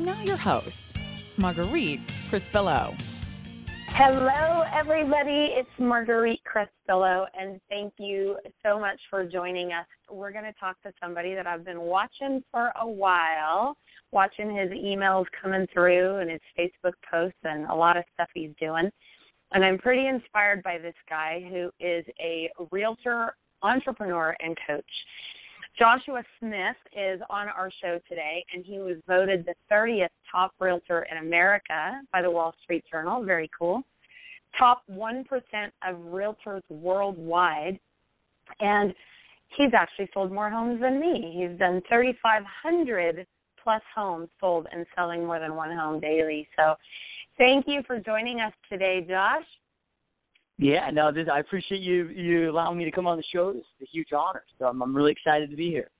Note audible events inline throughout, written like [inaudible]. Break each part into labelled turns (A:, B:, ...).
A: Now, your host, Marguerite Crespillo.
B: Hello, everybody. It's Marguerite Crespillo, and thank you so much for joining us. We're going to talk to somebody that I've been watching for a while watching his emails coming through and his Facebook posts and a lot of stuff he's doing. And I'm pretty inspired by this guy who is a realtor, entrepreneur, and coach. Joshua Smith is on our show today, and he was voted the 30th top realtor in America by the Wall Street Journal. Very cool. Top 1% of realtors worldwide. And he's actually sold more homes than me. He's done 3,500 plus homes sold and selling more than one home daily. So thank you for joining us today, Josh.
C: Yeah, no, this I appreciate you you allowing me to come on the show. This is a huge honor. So I'm, I'm really excited to be here.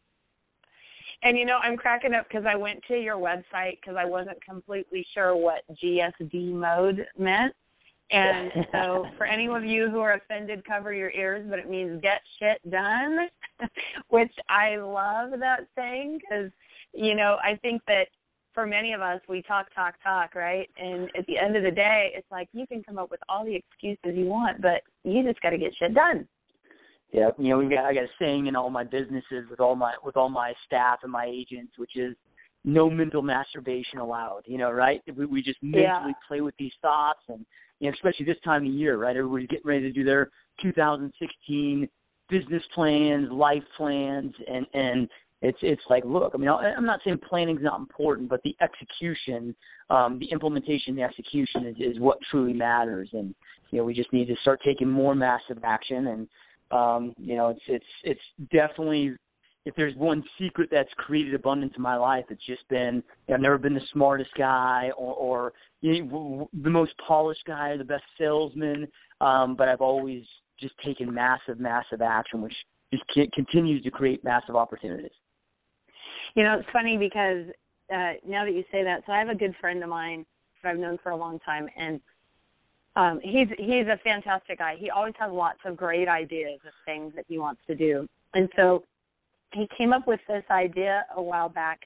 B: And you know, I'm cracking up because I went to your website because I wasn't completely sure what GSD mode meant. And so, for any of you who are offended, cover your ears, but it means get shit done, [laughs] which I love that saying because you know, I think that for many of us, we talk, talk, talk, right? And at the end of the day, it's like you can come up with all the excuses you want, but you just got to get shit done.
C: Yeah, you know, we got I got a saying in all my businesses with all my with all my staff and my agents, which is no mental masturbation allowed. You know, right? We, we just mentally
B: yeah.
C: play with these thoughts, and you know, especially this time of year, right? Everybody's getting ready to do their 2016 business plans, life plans, and and it's it's like look i mean i'm not saying planning's not important but the execution um the implementation the execution is, is what truly matters. And you know we just need to start taking more massive action. And um you know it's it's it's definitely if there's one secret that's created abundance in my life it's just been i've never been the smartest guy or or you know, the most polished guy or the best salesman. Um but i've always just taken massive massive action which just continues to create massive opportunities
B: you know, it's funny because uh, now that you say that, so I have a good friend of mine that I've known for a long time, and um, he's he's a fantastic guy. He always has lots of great ideas of things that he wants to do, and so he came up with this idea a while back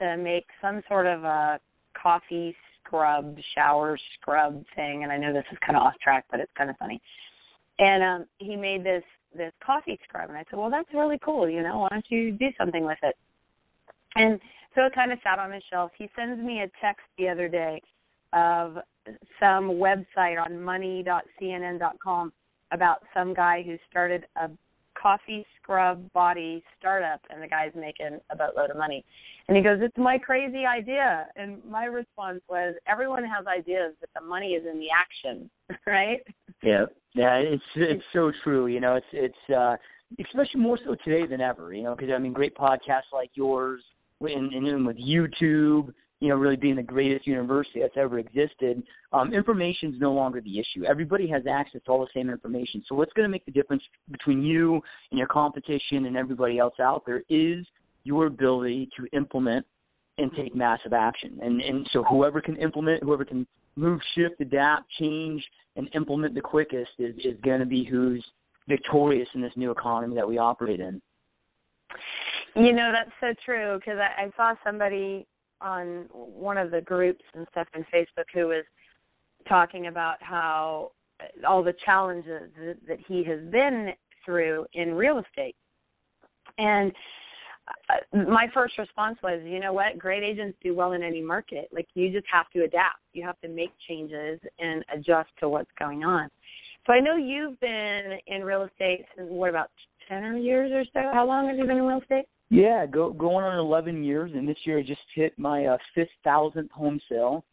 B: to make some sort of a coffee scrub, shower scrub thing. And I know this is kind of off track, but it's kind of funny. And um, he made this this coffee scrub, and I said, well, that's really cool. You know, why don't you do something with it? And so it kind of sat on his shelf. He sends me a text the other day of some website on money.cnn.com about some guy who started a coffee scrub body startup and the guy's making a boatload of money. And he goes, It's my crazy idea. And my response was, Everyone has ideas, but the money is in the action, [laughs] right?
C: Yeah. Yeah, it's it's so true. You know, it's it's uh especially more so today than ever, you know, because I mean great podcasts like yours and, with YouTube, you know, really being the greatest university that's ever existed, um, information is no longer the issue. Everybody has access to all the same information. So what's going to make the difference between you and your competition and everybody else out there is your ability to implement and take massive action. And and so whoever can implement, whoever can move, shift, adapt, change, and implement the quickest is is going to be who's victorious in this new economy that we operate in.
B: You know, that's so true because I, I saw somebody on one of the groups and stuff in Facebook who was talking about how all the challenges that he has been through in real estate. And uh, my first response was, you know what, great agents do well in any market. Like you just have to adapt. You have to make changes and adjust to what's going on. So I know you've been in real estate since what about ten years or so? How long have you been in real estate?
C: Yeah, go going on 11 years, and this year I just hit my uh, fifth thousandth home sale.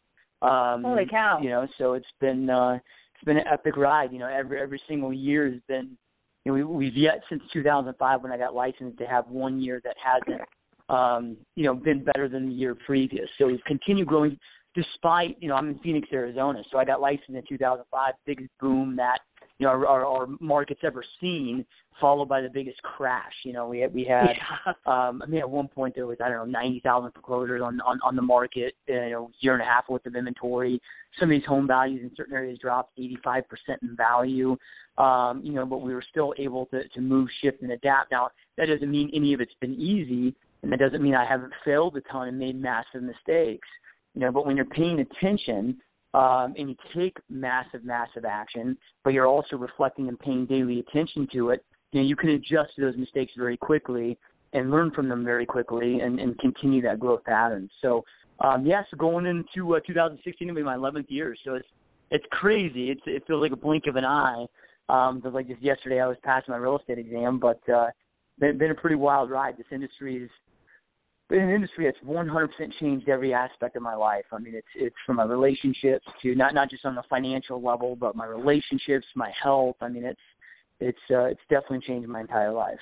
C: Um,
B: Holy cow!
C: You know, so it's been uh, it's been an epic ride. You know, every every single year has been. You know, we, we've yet since 2005 when I got licensed to have one year that hasn't um, you know, been better than the year previous. So we've continued growing despite, you know, I'm in Phoenix, Arizona, so I got licensed in 2005, biggest boom that you know our, our, our market's ever seen, followed by the biggest crash. You know, we had we had, yeah. [laughs] um, I mean, at one point there was I don't know 90,000 foreclosures on on on the market, you know, year and a half worth of inventory. Some of these home values in certain areas dropped 85% in value. Um, you know, but we were still able to to move, shift, and adapt. Now that doesn't mean any of it's been easy, and that doesn't mean I haven't failed a ton and made massive mistakes. You know, but when you're paying attention um, and you take massive, massive action, but you're also reflecting and paying daily attention to it, you know, you can adjust to those mistakes very quickly and learn from them very quickly and, and continue that growth pattern. So, um, yes, going into uh, 2016 will be my 11th year, so it's it's crazy. It's it feels like a blink of an eye. Um, because like just yesterday, I was passing my real estate exam, but uh, been been a pretty wild ride. This industry is been an industry that's 100% changed every aspect of my life. I mean, it's it's from my relationships to not not just on the financial level, but my relationships, my health. I mean, it's it's uh, it's definitely changed my entire life.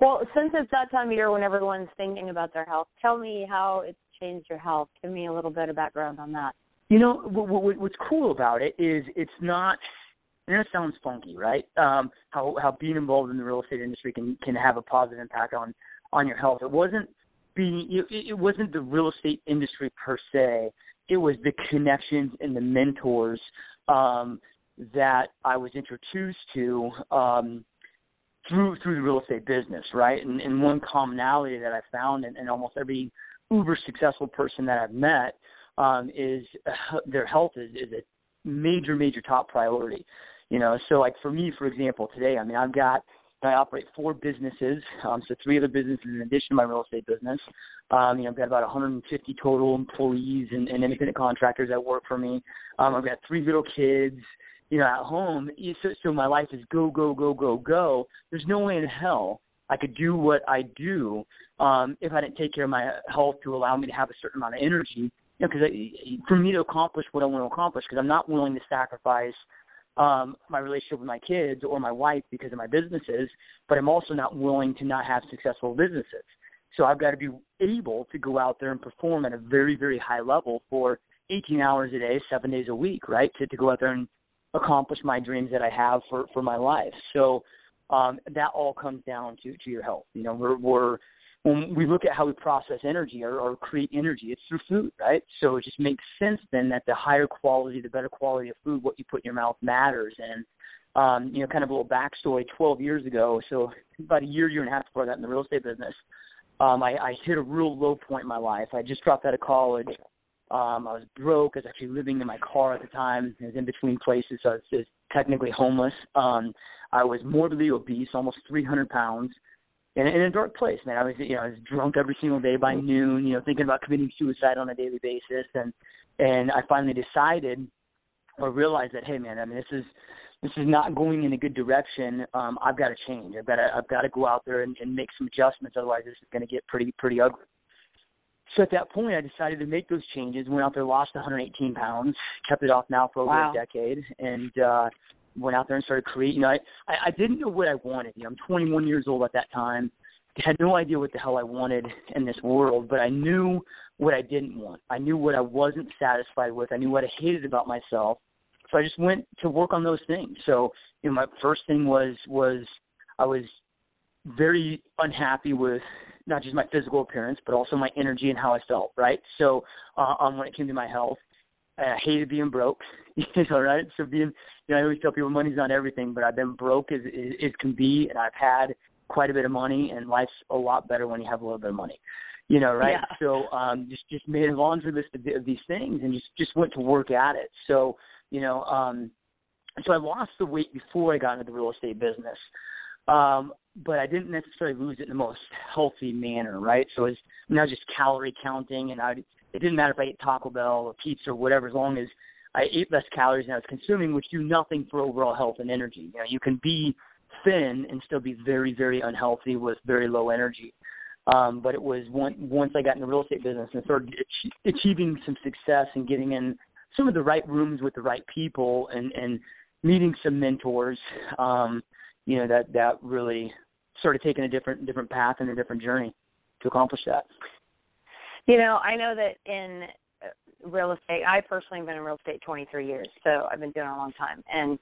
B: Well, since it's that time of year when everyone's thinking about their health, tell me how it's changed your health. Give me a little bit of background on that.
C: You know, what, what, what's cool about it is it's not. And it sounds funky, right? Um, how how being involved in the real estate industry can can have a positive impact on on your health. It wasn't being it, it wasn't the real estate industry per se. It was the connections and the mentors um, that I was introduced to um, through through the real estate business, right? And, and one commonality that I found in, in almost every uber successful person that I've met um, is uh, their health is, is a major major top priority. You know, so like for me, for example, today, I mean, I've got I operate four businesses, um, so three other businesses in addition to my real estate business. Um, you know, I've got about 150 total employees and, and independent contractors that work for me. Um, I've got three little kids, you know, at home. So, so my life is go, go, go, go, go. There's no way in hell I could do what I do um, if I didn't take care of my health to allow me to have a certain amount of energy. You know, because for me to accomplish what I want to accomplish, because I'm not willing to sacrifice – um, my relationship with my kids or my wife because of my businesses, but I'm also not willing to not have successful businesses. So I've got to be able to go out there and perform at a very, very high level for 18 hours a day, seven days a week, right? To, to go out there and accomplish my dreams that I have for, for my life. So um, that all comes down to, to your health. You know, we're, we're when we look at how we process energy or, or create energy, it's through food, right? So it just makes sense then that the higher quality, the better quality of food, what you put in your mouth matters. And um, you know, kind of a little backstory. Twelve years ago, so about a year, year and a half before that in the real estate business, um, I, I hit a real low point in my life. I just dropped out of college. Um, I was broke. I was actually living in my car at the time. I was in between places, so I was, was technically homeless. Um, I was morbidly obese, almost 300 pounds in, in a dark place, man. I was, you know, I was drunk every single day by noon, you know, thinking about committing suicide on a daily basis, and and I finally decided or realized that, hey, man, I mean, this is this is not going in a good direction. Um, I've got to change. I've got to I've got to go out there and, and make some adjustments. Otherwise, this is going to get pretty pretty ugly. So at that point, I decided to make those changes. Went out there, lost 118 pounds, kept it off now for over
B: wow.
C: a decade, and uh, went out there and started creating. You know, I, I I didn't know what I wanted. You know, I'm 21 years old at that time. Had no idea what the hell I wanted in this world, but I knew what I didn't want. I knew what I wasn't satisfied with. I knew what I hated about myself. So I just went to work on those things. So, you know, my first thing was was I was very unhappy with not just my physical appearance, but also my energy and how I felt. Right. So, uh, um, when it came to my health, I hated being broke. [laughs] know, right? So being, you know, I always tell people money's not everything, but I've been broke as as can be, and I've had quite a bit of money, and life's a lot better when you have a little bit of money. You know, right?
B: Yeah.
C: So um, just just made a laundry list of, of these things, and just just went to work at it. So you know, um, so I lost the weight before I got into the real estate business. Um, but I didn't necessarily lose it in the most healthy manner, right? So it's now just calorie counting, and I it didn't matter if I ate Taco Bell or pizza or whatever, as long as I ate less calories than I was consuming, which do nothing for overall health and energy. You know, you can be thin and still be very, very unhealthy with very low energy. Um, but it was one, once I got in the real estate business and started achieving some success and getting in some of the right rooms with the right people and, and meeting some mentors, um, you know, that, that really started taking a different, different path and a different journey. to accomplish that?
B: You know, I know that in real estate, I personally have been in real estate 23 years, so I've been doing it a long time. And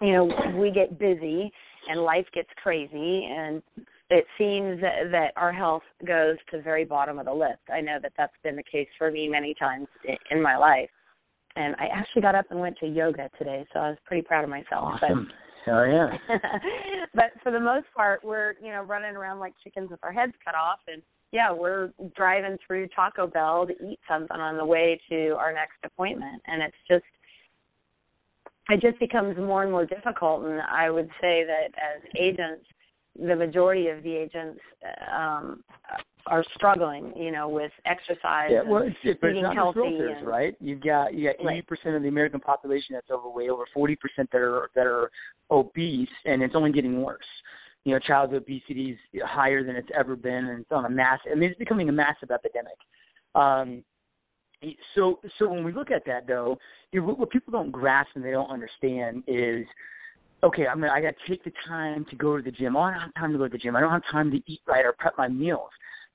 B: you know, we get busy and life gets crazy and it seems that, that our health goes to the very bottom of the list. I know that that's been the case for me many times in my life. And I actually got up and went to yoga today, so I was pretty proud of myself.
C: Awesome. But, oh yeah. [laughs]
B: but for the most part, we're you know running around like chickens with our heads cut off, and yeah, we're driving through Taco Bell to eat something on the way to our next appointment, and it's just it just becomes more and more difficult. And I would say that as agents, the majority of the agents um, are struggling, you know, with exercise.
C: Yeah, well, it's, it's
B: eating
C: not
B: healthy
C: realtors,
B: and,
C: right? You've got you got eighty percent of the American population that's overweight, over forty percent that are that are obese, and it's only getting worse you know, childhood obesity is higher than it's ever been, and it's on a mass. I mean, it's becoming a massive epidemic. Um, so, so when we look at that, though, you know, what, people don't grasp and they don't understand is, okay, I mean, I got to take the time to go to the gym. Oh, I don't have time to go to the gym. I don't have time to eat right or prep my meals.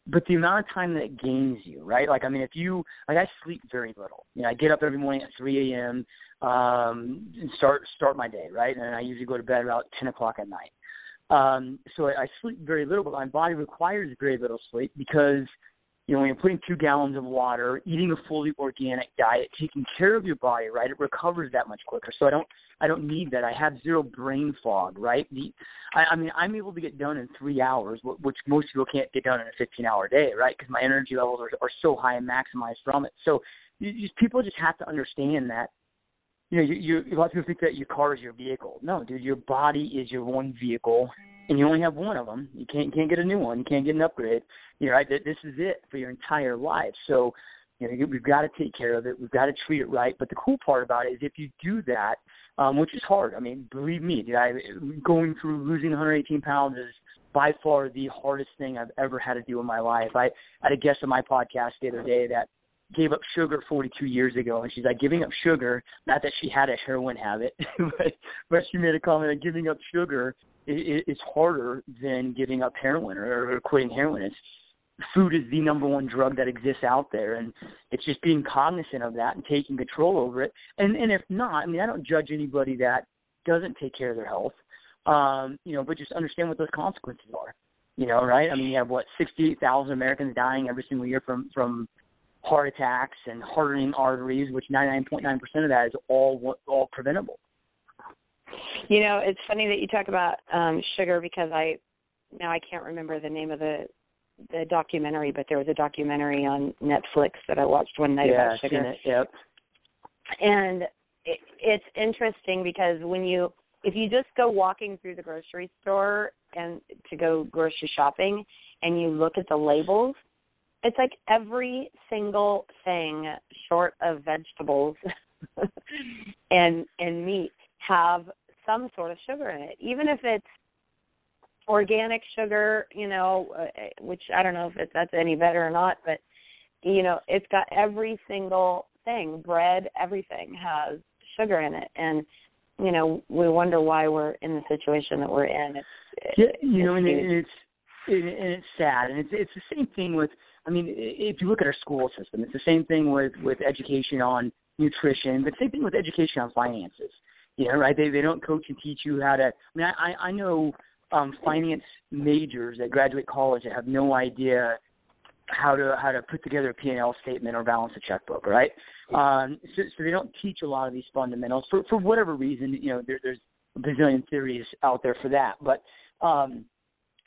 C: But the amount of time that it gains you, right? Like, I mean, if you like, I sleep very little. You know, I get up every morning at 3 a.m. um and start start my day, right? And I usually go to bed about 10 o'clock at night. Um, so I, I sleep very little, but my body requires very little sleep because you know when you're putting two gallons of water, eating a fully organic diet, taking care of your body, right, it recovers that much quicker. So I don't I don't need that. I have zero brain fog, right? The, I, I mean, I'm able to get done in three hours, which most people can't get done in a 15 hour day, right? Because my energy levels are, are so high and maximized from it. So you, you, people just have to understand that you know, you, you a lot of people think that your car is your vehicle. No, dude, your body is your one vehicle, and you only have one of them. You can't can't get a new one. You can't get an upgrade. You know, right? This is it for your entire life. So, you know, we've got to take care of it. We've got to treat it right. But the cool part about it is if you do that, um, which is hard. I mean, believe me, dude, I, going through losing 118 pounds is by far the hardest thing I've ever had to do in my life. I, I had a guest on my podcast the other day that gave up sugar 42 years ago, and she's like giving up sugar. Not that she had a heroin habit, [laughs] but but she made a comment that giving up sugar is, is harder than giving up heroin or, or quitting heroin. It's food is the number one drug that exists out there, and it's just being cognizant of that and taking control over it. And and if not, I mean, I don't judge anybody that doesn't take care of their health, um, you know, but just understand what those consequences are. You know, right? I mean, you have what sixty-eight thousand Americans dying every single year from from heart attacks and hardening arteries, which 99.9% of that is all all preventable.
B: You know, it's funny that you talk about um sugar because I now I can't remember the name of the the documentary, but there was a documentary on Netflix that I watched one night
C: yeah,
B: about sugar.
C: It. Yep.
B: And it, it's interesting because when you if you just go walking through the grocery store and to go grocery shopping and you look at the labels it's like every single thing short of vegetables [laughs] and and meat have some sort of sugar in it. Even if it's organic sugar you know uh, which i don't know if it, that's any better or not but you know it's got every single thing. Bread everything has sugar in it. And you know we wonder why we're in the situation that we're in. It's
C: yeah, you know and it's and it's sad. And it's it's the same thing with I mean, if you look at our school system, it's the same thing with with education on nutrition, but same thing with education on finances. You know, right? They they don't coach and teach you how to. I mean, I I know um finance majors that graduate college that have no idea how to how to put together a P&L statement or balance a checkbook, right? Um, so, so they don't teach a lot of these fundamentals for for whatever reason. You know, there, there's a bazillion theories out there for that, but um,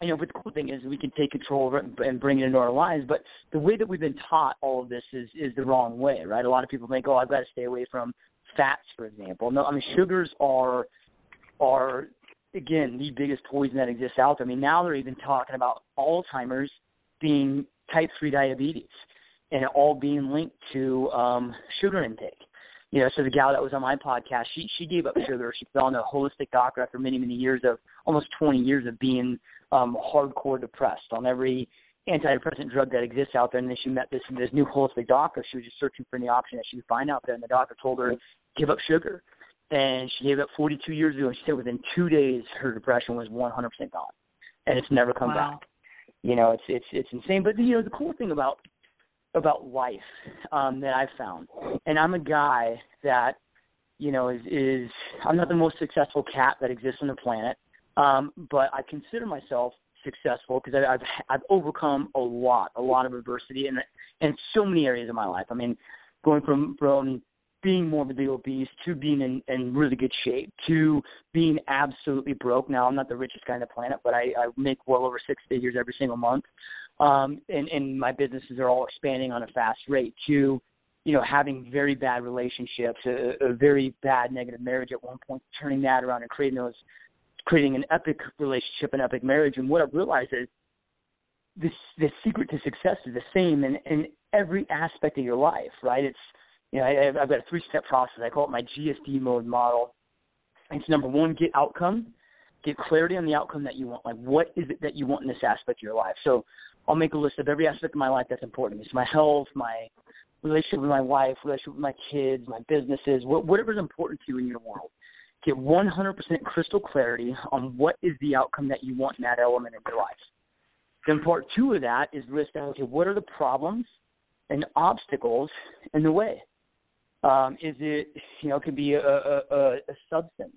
C: you know, but the cool thing is we can take control of it and bring it into our lives. But the way that we've been taught all of this is is the wrong way, right? A lot of people think, oh, I've got to stay away from fats, for example. No, I mean sugars are are again the biggest poison that exists out there. I mean now they're even talking about Alzheimer's being type three diabetes and it all being linked to um sugar intake. You know, so the gal that was on my podcast, she she gave up sugar. She fell into a holistic doctor after many many years of almost 20 years of being um, hardcore depressed on every antidepressant drug that exists out there. And then she met this this new holistic doctor. She was just searching for any option that she could find out there, and the doctor told her give up sugar. And she gave up 42 years ago. And she said within two days her depression was 100% gone, and it's never come
B: wow.
C: back. You know, it's it's it's insane. But you know, the cool thing about about life um, that I've found, and I'm a guy that you know is is I'm not the most successful cat that exists on the planet, um, but I consider myself successful because I've I've overcome a lot, a lot of adversity in in so many areas of my life. I mean, going from from being morbidly obese to being in, in really good shape to being absolutely broke. Now I'm not the richest guy on the planet, but I, I make well over six figures every single month. Um and, and my businesses are all expanding on a fast rate to, you know, having very bad relationships, a, a very bad negative marriage at one point, turning that around and creating those creating an epic relationship, an epic marriage. And what I've realized is this the secret to success is the same in, in every aspect of your life, right? It's you know, I, I've got a three step process. I call it my GSD mode model. It's number one, get outcome, get clarity on the outcome that you want. Like, what is it that you want in this aspect of your life? So, I'll make a list of every aspect of my life that's important. It's my health, my relationship with my wife, relationship with my kids, my businesses, whatever's important to you in your world. Get 100% crystal clarity on what is the outcome that you want in that element of your life. Then part two of that is list out, okay, what are the problems and obstacles in the way? Um, is it you know it could be a, a, a, a substance.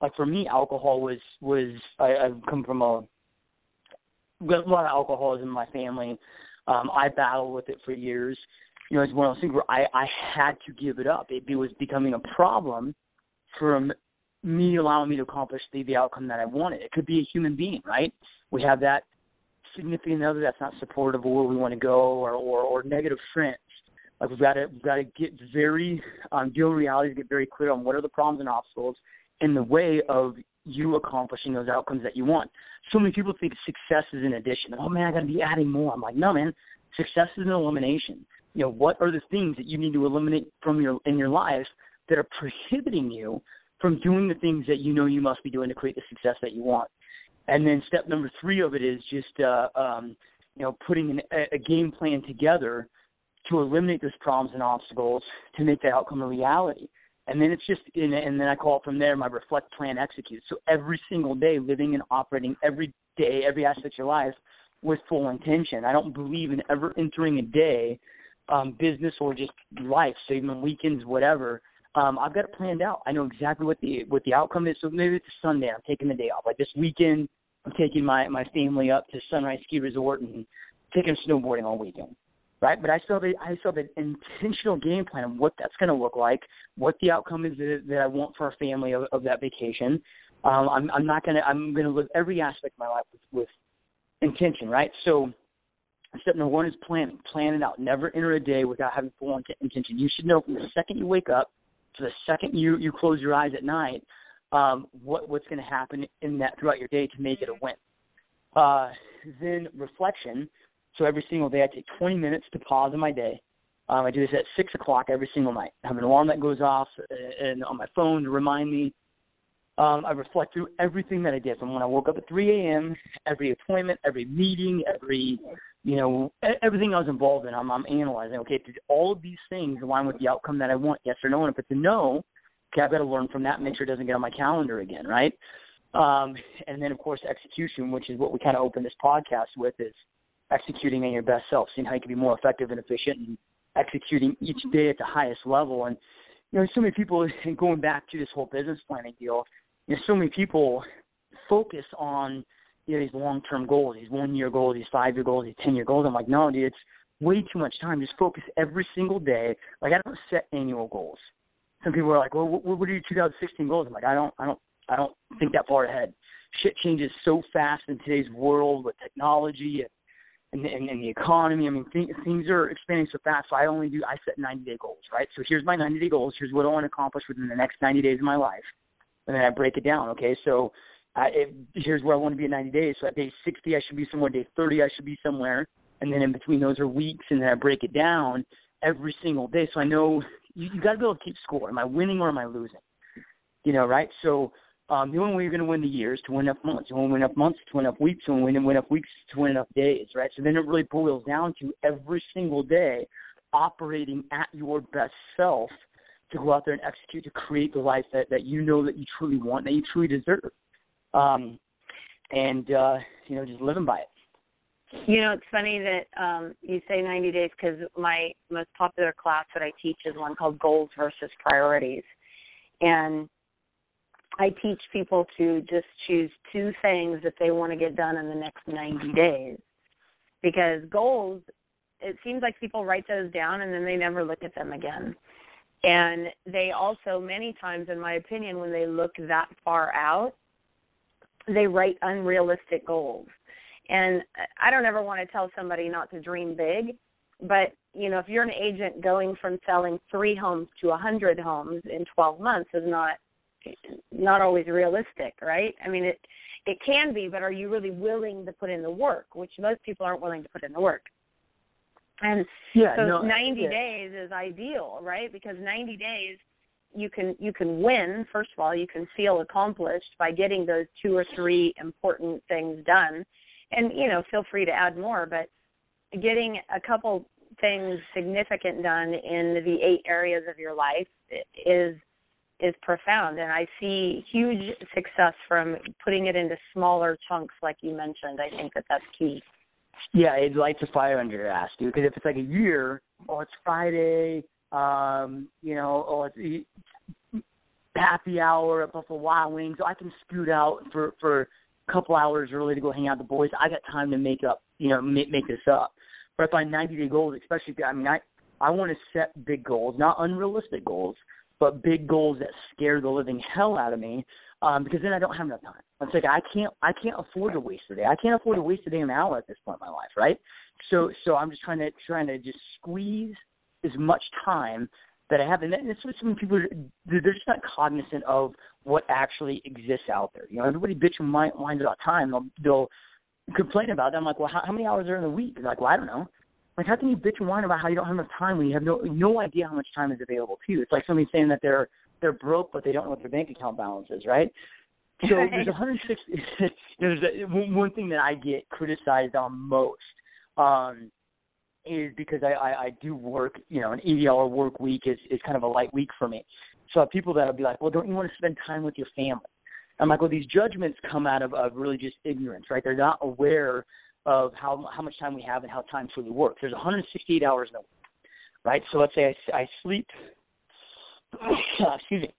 C: Like for me, alcohol was was I, I've come from a a lot of alcoholism in my family. Um, I battled with it for years. You know, it's one of those things where I I had to give it up. It, it was becoming a problem from me allowing me to accomplish the the outcome that I wanted. It could be a human being, right? We have that significant other that's not supportive of where we want to go, or or, or negative friends like we've got to we've got to get very um, deal reality, get very clear on what are the problems and obstacles in the way of you accomplishing those outcomes that you want. So many people think success is an addition. Oh man, I got to be adding more. I'm like, no man, success is an elimination. You know, what are the things that you need to eliminate from your in your life that are prohibiting you from doing the things that you know you must be doing to create the success that you want? And then step number three of it is just uh, um, you know putting an, a game plan together to eliminate those problems and obstacles to make that outcome a reality. And then it's just, and, and then I call it from there my reflect, plan, execute. So every single day, living and operating every day, every aspect of your life with full intention. I don't believe in ever entering a day, um, business or just life, so even weekends, whatever. Um, I've got it planned out. I know exactly what the what the outcome is. So maybe it's a Sunday. I'm taking the day off. Like this weekend, I'm taking my my family up to Sunrise Ski Resort and taking snowboarding all weekend right? But I still have a, I still have an intentional game plan of what that's going to look like, what the outcome is that, that I want for our family of, of that vacation. Um, I'm, I'm not going to I'm going to live every aspect of my life with, with intention, right? So step number one is planning. Plan it out. Never enter a day without having full intention. You should know from the second you wake up to the second you you close your eyes at night um, what what's going to happen in that throughout your day to make it a win. Uh, then reflection so every single day, I take 20 minutes to pause in my day. Um, I do this at six o'clock every single night. I have an alarm that goes off uh, and on my phone to remind me. Um, I reflect through everything that I did from when I woke up at 3 a.m. Every appointment, every meeting, every you know everything I was involved in. I'm, I'm analyzing. Okay, did all of these things align with the outcome that I want? Yes or no? And if it's a no, okay, I've got to learn from that. And make sure it doesn't get on my calendar again, right? Um, and then of course execution, which is what we kind of open this podcast with, is executing at your best self, seeing how you can be more effective and efficient and executing each mm-hmm. day at the highest level. And you know, so many people [laughs] and going back to this whole business planning deal, you know, so many people focus on you know these long term goals, these one year goals, these five year goals, these ten year goals. I'm like, no, dude, it's way too much time. Just focus every single day. Like I don't set annual goals. Some people are like, well, what, what are your 2016 goals? I'm like, I don't, I don't, I don't think that far ahead. Shit changes so fast in today's world with technology and and, and, and the economy. I mean, th- things are expanding so fast. So I only do I set 90 day goals, right? So here's my 90 day goals. Here's what I want to accomplish within the next 90 days of my life, and then I break it down. Okay, so uh, it, here's where I want to be in 90 days. So at day 60, I should be somewhere. Day 30, I should be somewhere, and then in between those are weeks, and then I break it down every single day. So I know you, you got to be able to keep score. Am I winning or am I losing? You know, right? So um, the only way you're going to win the year is to win enough months. You want to win enough months to win enough weeks. You want to win, win enough weeks to win enough days, right? So then it really boils down to every single day operating at your best self to go out there and execute to create the life that, that you know that you truly want, that you truly deserve. Um, and, uh, you know, just living by it.
B: You know, it's funny that um, you say 90 days because my most popular class that I teach is one called Goals versus Priorities. And I teach people to just choose two things that they want to get done in the next 90 days. Because goals, it seems like people write those down and then they never look at them again. And they also, many times, in my opinion, when they look that far out, they write unrealistic goals. And I don't ever want to tell somebody not to dream big, but you know, if you're an agent going from selling three homes to a hundred homes in 12 months is not not always realistic, right? I mean, it it can be, but are you really willing to put in the work? Which most people aren't willing to put in the work. And
C: yeah,
B: so
C: no,
B: 90
C: yeah.
B: days is ideal, right? Because 90 days you can you can win first of all you can feel accomplished by getting those two or three important things done and you know feel free to add more but getting a couple things significant done in the eight areas of your life is is profound and i see huge success from putting it into smaller chunks like you mentioned i think that that's key
C: yeah it lights a fire under your ass dude because if it's like a year oh it's friday um, you know, or it's happy hour at Buffalo Wild Wings. So I can scoot out for for a couple hours early to go hang out with the boys. I got time to make up, you know, make, make this up. But if I 90 day goals, especially, I mean, I I want to set big goals, not unrealistic goals, but big goals that scare the living hell out of me. Um, because then I don't have enough time. It's like I can't I can't afford to waste a day. I can't afford to waste a day an hour at this point in my life, right? So so I'm just trying to trying to just squeeze as much time that I have, and that's what some people they're just not cognizant of what actually exists out there. You know, everybody bitch and whines about time. They'll, they'll complain about it. I'm like, well, how, how many hours are in a week? They're like, well, I don't know. Like, how can you bitch and whine about how you don't have enough time when you have no no idea how much time is available to you? It's like somebody saying that they're they're broke but they don't know what their bank account balance is, right? So there's 160. you know, there's a, [laughs] one thing that I get criticized on most. Um, is because I, I, I do work, you know, an 80 hour work week is, is kind of a light week for me. So I have people that'll be like, well, don't you want to spend time with your family? I'm like, well, these judgments come out of, of really just ignorance, right? They're not aware of how how much time we have and how time truly works. There's 168 hours in a week, right? So let's say I, I sleep, [coughs] excuse me,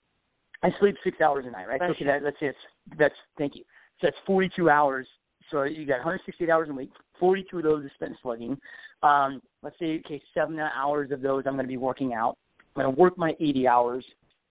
C: I sleep six hours a night, right? So okay, that, let's say it's that's thank you. So that's 42 hours. So you got 168 hours a week. 42 of those are spent slugging. Um, let's say, okay, seven hours of those I'm going to be working out. I'm going to work my 80 hours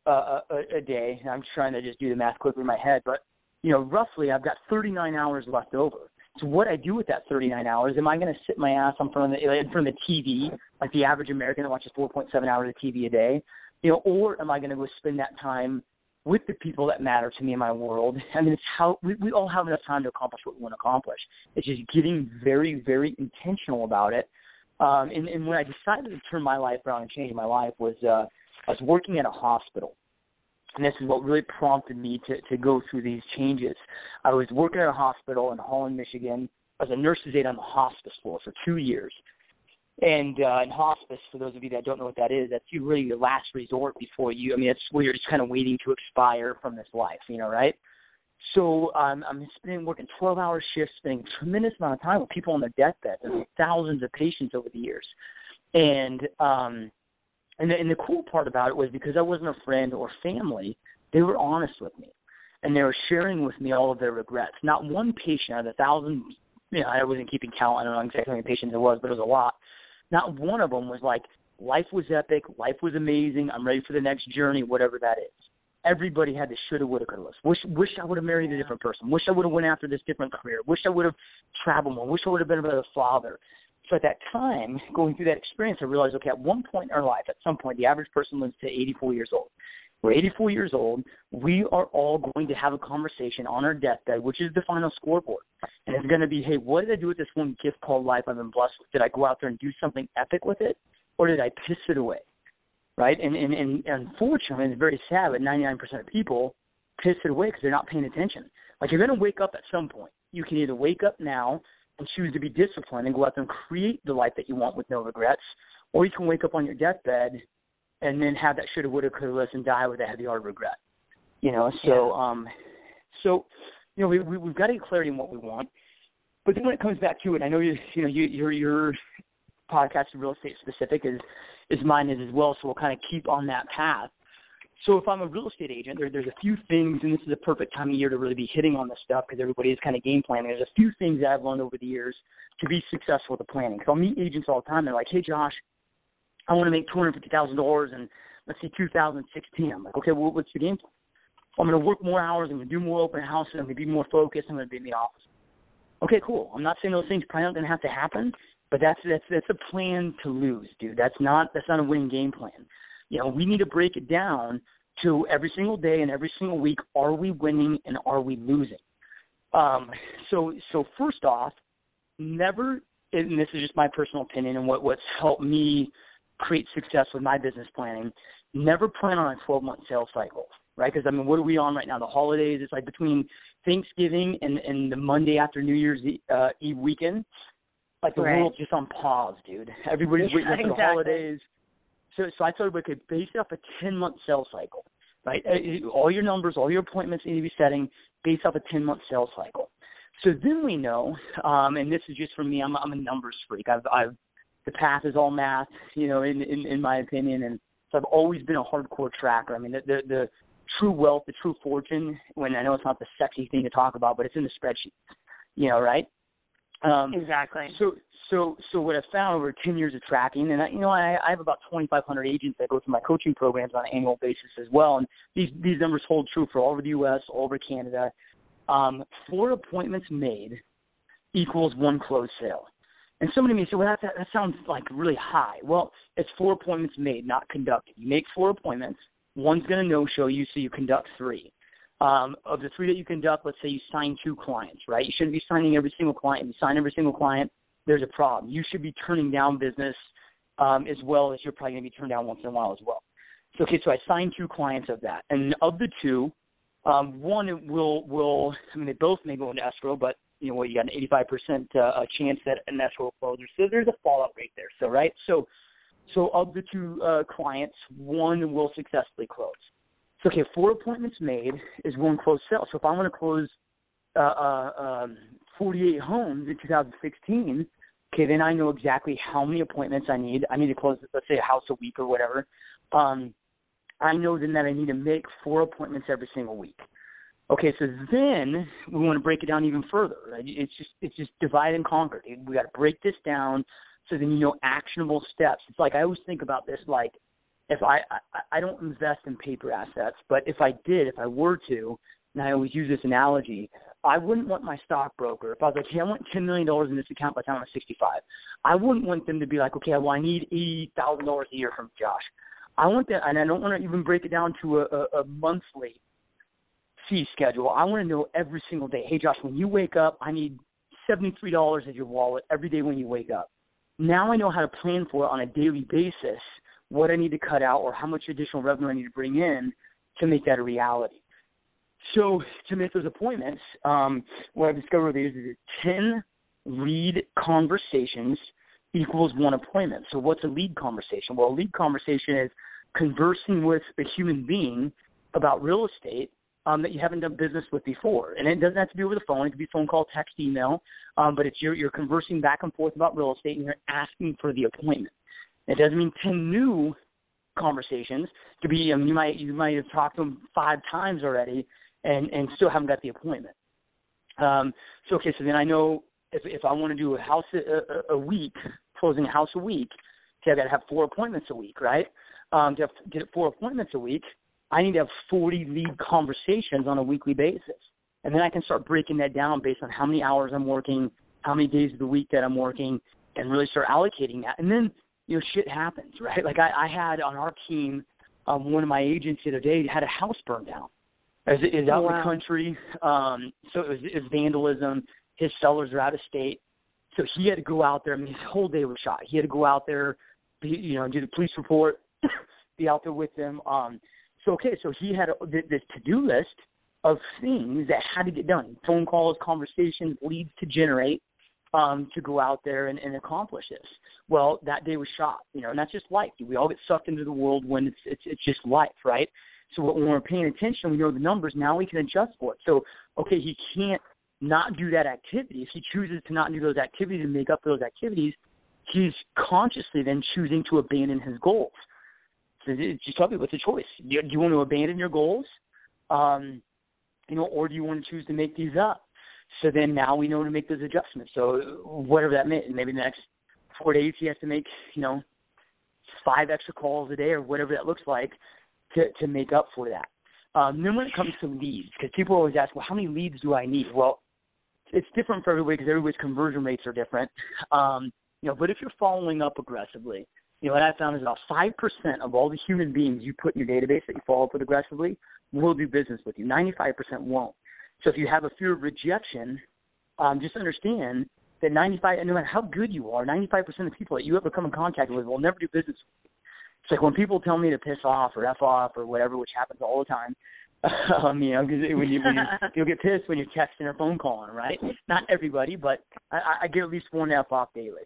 C: uh, a, a day. I'm trying to just do the math quickly in my head, but you know, roughly I've got 39 hours left over. What I do with that 39 hours, am I going to sit my ass in front of the in front of the TV like the average American that watches 4.7 hours of TV a day, you know, or am I going to go spend that time with the people that matter to me in my world. [laughs] I mean, it's how we, we all have enough time to accomplish what we want to accomplish. It's just getting very, very intentional about it. Um, and, and when I decided to turn my life around and change my life was uh, I was working at a hospital. And this is what really prompted me to, to go through these changes. I was working at a hospital in Holland, Michigan. I was a nurse's aide on the hospice floor for two years. And uh, in hospice, for those of you that don't know what that is, that's really your last resort before you. I mean, it's where you're just kind of waiting to expire from this life, you know, right? So um, I'm spending working 12-hour shifts, spending a tremendous amount of time with people on their deathbeds, There's thousands of patients over the years, and um, and the, and the cool part about it was because I wasn't a friend or family, they were honest with me, and they were sharing with me all of their regrets. Not one patient out of the thousands, you know, I wasn't keeping count. I don't know exactly how many patients it was, but it was a lot not one of them was like, life was epic, life was amazing, I'm ready for the next journey, whatever that is. Everybody had the shoulda, woulda, coulda list. Wish, wish I would have married a different person. Wish I would have went after this different career. Wish I would have traveled more. Wish I would have been a better father. So at that time, going through that experience, I realized, okay, at one point in our life, at some point, the average person lives to 84 years old. We're 84 years old. We are all going to have a conversation on our deathbed, which is the final scoreboard. And it's going to be, hey, what did I do with this one gift called life I've been blessed with? Did I go out there and do something epic with it, or did I piss it away? Right? And and and unfortunately, it's very sad, but 99% of people piss it away because they're not paying attention. Like you're going to wake up at some point. You can either wake up now and choose to be disciplined and go out there and create the life that you want with no regrets, or you can wake up on your deathbed and then have that shoulda, woulda, coulda list and die with a heavy heart of regret. You know, so yeah. um, so you know we, we we've got to get clarity in what we want, but then when it comes back to it, I know you you know you, your your podcast is real estate specific as as mine is as well. So we'll kind of keep on that path. So if I'm a real estate agent, there, there's a few things, and this is a perfect time of year to really be hitting on this stuff because everybody is kind of game planning. There's a few things I've learned over the years to be successful with the planning. Because I'll meet agents all the time. They're like, "Hey, Josh, I want to make two hundred fifty thousand dollars in let's say 2016." I'm like, "Okay, well, what's the game plan?" I'm going to work more hours. I'm going to do more open houses. I'm going to be more focused. I'm going to be in the office. Okay, cool. I'm not saying those things probably aren't going to have to happen, but that's that's that's a plan to lose, dude. That's not that's not a winning game plan. You know, we need to break it down to every single day and every single week. Are we winning and are we losing? Um, so so first off, never. And this is just my personal opinion and what what's helped me create success with my business planning. Never plan on a 12 month sales cycle right? Because I mean, what are we on right now? The holidays. It's like between Thanksgiving and and the Monday after New Year's uh, Eve weekend. Like the
B: right.
C: world's just on pause, dude. Everybody's waiting for the holidays. So so I thought we could base it off a ten month sales cycle, right? Uh, all your numbers, all your appointments need to be setting based off a ten month sales cycle. So then we know, um, and this is just for me. I'm I'm a numbers freak. I've I've the path is all math, you know, in in, in my opinion, and so I've always been a hardcore tracker. I mean, the the, the true wealth, the true fortune, when I know it's not the sexy thing to talk about, but it's in the spreadsheet. You know, right?
B: Um, exactly.
C: So, so, so what I found over 10 years of tracking, and I, you know, I, I have about 2,500 agents that go through my coaching programs on an annual basis as well, and these these numbers hold true for all over the U.S., all over Canada. Um, four appointments made equals one closed sale. And somebody may say, well, that, that, sounds like really high. Well, it's four appointments made, not conducted. You make four appointments, One's going to no show you, so you conduct three. Um, of the three that you conduct, let's say you sign two clients, right? You shouldn't be signing every single client. You sign every single client, there's a problem. You should be turning down business um, as well as you're probably going to be turned down once in a while as well. So okay, so I signed two clients of that, and of the two, um, one will will I mean they both may go into escrow, but you know what you got an 85% uh, chance that an escrow closes. So there's a fallout rate there. So right, so so of the two uh, clients, one will successfully close. So okay, four appointments made is one closed sale. So if I want to close uh, uh, um, 48 homes in 2016, okay, then I know exactly how many appointments I need. I need to close, let's say, a house a week or whatever. Um, I know then that I need to make four appointments every single week. Okay, so then we want to break it down even further. It's just it's just divide and conquer. We got to break this down so then you know actionable steps. It's like I always think about this like if I, I I don't invest in paper assets, but if I did, if I were to, and I always use this analogy, I wouldn't want my stockbroker if I was like, hey, I want ten million dollars in this account by the time I'm 65. I wouldn't want them to be like, okay, well, I need eighty thousand dollars a year from Josh. I want that, and I don't want to even break it down to a, a, a monthly fee schedule. I want to know every single day. Hey, Josh, when you wake up, I need seventy-three dollars in your wallet every day when you wake up now I know how to plan for it on a daily basis, what I need to cut out or how much additional revenue I need to bring in to make that a reality. So to make those appointments, um, what I've discovered is that 10 lead conversations equals one appointment. So what's a lead conversation? Well, a lead conversation is conversing with a human being about real estate um, that you haven't done business with before. And it doesn't have to be over the phone. It could be phone call, text, email. Um, but it's you're, you're conversing back and forth about real estate and you're asking for the appointment. It doesn't mean 10 new conversations to be, um, you might, you might have talked to them five times already and, and still haven't got the appointment. Um, so, okay, so then I know if, if I want to do a house a, a, week, closing a house a week, okay, I got to have four appointments a week, right? Um, to have, get four appointments a week, I need to have 40 lead conversations on a weekly basis. And then I can start breaking that down based on how many hours I'm working, how many days of the week that I'm working, and really start allocating that. And then, you know, shit happens, [laughs] right? Like I, I had on our team, um, one of my agents the other day had a house burned down. It was, out
B: wow.
C: in the country, um, so it was, it was vandalism. His sellers are out of state, so he had to go out there. I mean, his whole day was shot. He had to go out there, be, you know, do the police report, [coughs] be out there with them. Um, so okay, so he had a, this to-do list of things that had to get done: phone calls, conversations, leads to generate um, to go out there and, and accomplish this. Well, that day was shot, you know, and that's just life. We all get sucked into the world when it's it's it's just life, right? So when we're paying attention, we know the numbers. Now we can adjust for it. So okay, he can't not do that activity, if he chooses to not do those activities and make up for those activities, he's consciously then choosing to abandon his goals. So just tell me what's the choice. Do you, want to abandon your goals, um, you know, or do you want to choose to make these up? So then now we know to make those adjustments. So whatever that may, maybe the next four days he has to make, you know, five extra calls a day or whatever that looks like to to make up for that. Um, then when it comes to leads, because people always ask, well, how many leads do I need? Well, it's different for everybody because everybody's conversion rates are different. Um, you know, but if you're following up aggressively, you know what I found is about five percent of all the human beings you put in your database that you follow up with aggressively will do business with you. Ninety-five percent won't. So if you have a fear of rejection, um, just understand that 95, no matter how good you are, 95% of people that you ever come in contact with will never do business with. It's like when people tell me to piss off or f off or whatever, which happens all the time. [laughs] Um, you know, because when you when you [laughs] you'll get pissed when you're texting or phone calling, right? Not everybody, but I, I get at least one f off daily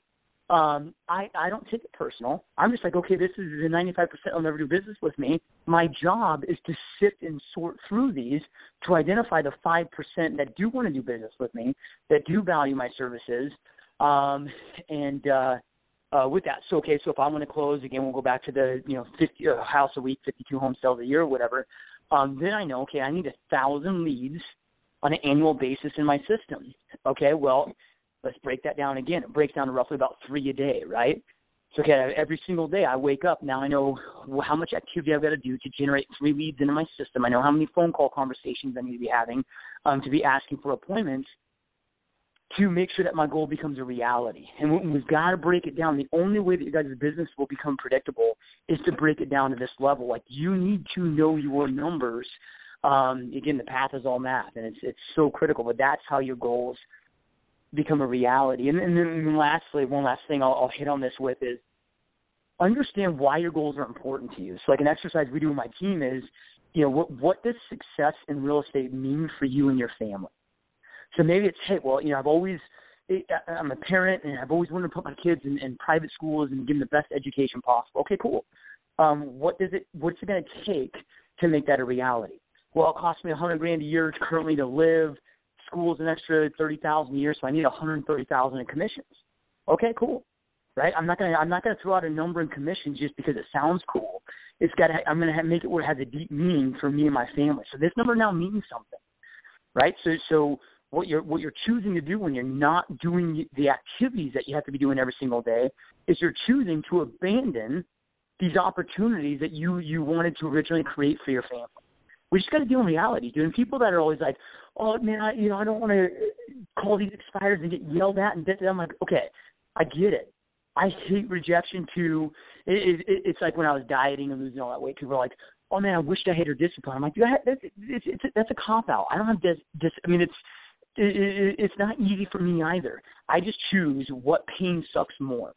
C: um, I I don't take it personal. I'm just like, okay, this is the 95% will never do business with me. My job is to sift and sort through these to identify the five percent that do want to do business with me, that do value my services, um, and uh, uh, with that. So okay, so if I'm going to close again, we'll go back to the you know 50 uh, house a week, 52 home sales a year, or whatever. Um, then I know, okay, I need a thousand leads on an annual basis in my system. Okay, well Let's break that down again. It breaks down to roughly about three a day, right? So okay, every single day I wake up. Now I know how much activity I've got to do to generate three leads into my system. I know how many phone call conversations I need to be having, um, to be asking for appointments, to make sure that my goal becomes a reality. And we've got to break it down. The only way that your guys' business will become predictable is to break it down to this level. Like you need to know your numbers. Um, again, the path is all math, and it's it's so critical. But that's how your goals become a reality. And, and then lastly, one last thing I'll, I'll hit on this with is understand why your goals are important to you. So like an exercise we do with my team is, you know, what what does success in real estate mean for you and your family? So maybe it's, hey, well, you know, I've always I'm a parent and I've always wanted to put my kids in, in private schools and give them the best education possible. Okay, cool. Um, what does it what's it going to take to make that a reality? Well, it costs me a hundred grand a year currently to live school's an extra thirty thousand a year, so I need a hundred thirty thousand in commissions. Okay, cool. Right? I'm not gonna I'm not gonna throw out a number in commissions just because it sounds cool. It's got I'm gonna make it where it has a deep meaning for me and my family. So this number now means something, right? So so what you're what you're choosing to do when you're not doing the activities that you have to be doing every single day is you're choosing to abandon these opportunities that you you wanted to originally create for your family. We just got to deal in reality, dude. And people that are always like, "Oh man, I you know I don't want to uh, call these expires and get yelled at and I'm like, okay, I get it. I hate rejection too. It, it, it's like when I was dieting and losing all that weight. People are like, "Oh man, I wished I had her discipline." I'm like, that's it's, it's, that's a cop out. I don't have this I mean, it's it, it, it's not easy for me either. I just choose what pain sucks more.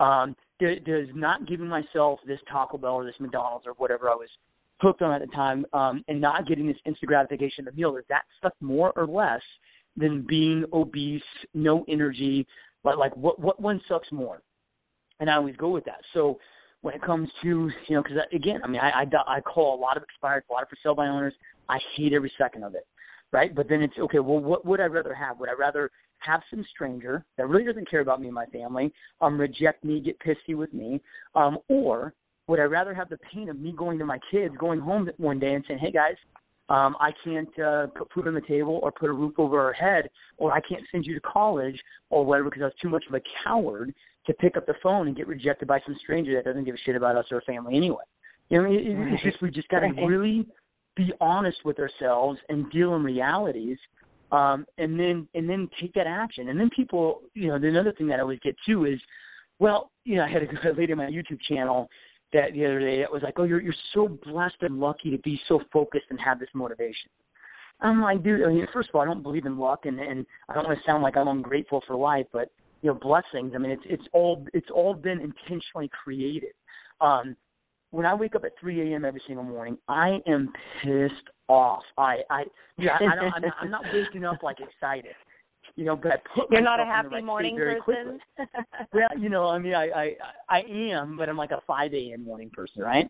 C: Um, does not giving myself this Taco Bell or this McDonald's or whatever I was hooked on at the time um, and not getting this instant gratification of the meal, is that stuff more or less than being obese, no energy? But like, what what one sucks more? And I always go with that. So when it comes to you know, because again, I mean, I, I I call a lot of expired, a lot of for sale by owners. I hate every second of it, right? But then it's okay. Well, what would I rather have? Would I rather have some stranger that really doesn't care about me and my family, um, reject me, get pissy with me, um, or would I rather have the pain of me going to my kids, going home one day and saying, "Hey guys, um, I can't uh, put food on the table or put a roof over our head, or I can't send you to college or whatever because I was too much of a coward to pick up the phone and get rejected by some stranger that doesn't give a shit about us or our family anyway." You know, it, it's just we just got to really be honest with ourselves and deal in realities um, and then and then take that action. And then people, you know, the another thing that I always get too is, well, you know, I had a [laughs] lady on my YouTube channel that the other day that was like, "Oh, you're you're so blessed and lucky to be so focused and have this motivation." I'm like, dude. I mean, first of all, I don't believe in luck, and and I don't want to sound like I'm ungrateful for life, but you know, blessings. I mean, it's it's all it's all been intentionally created. Um, when I wake up at 3 a.m. every single morning, I am pissed off. I I yeah, I, I don't, I'm, not, I'm not waking up like excited you know, but I put
B: You're not a
C: happy
B: right
C: morning
B: person. [laughs]
C: well, you know, I mean, I, I I am, but I'm like a 5 a.m. morning person, right?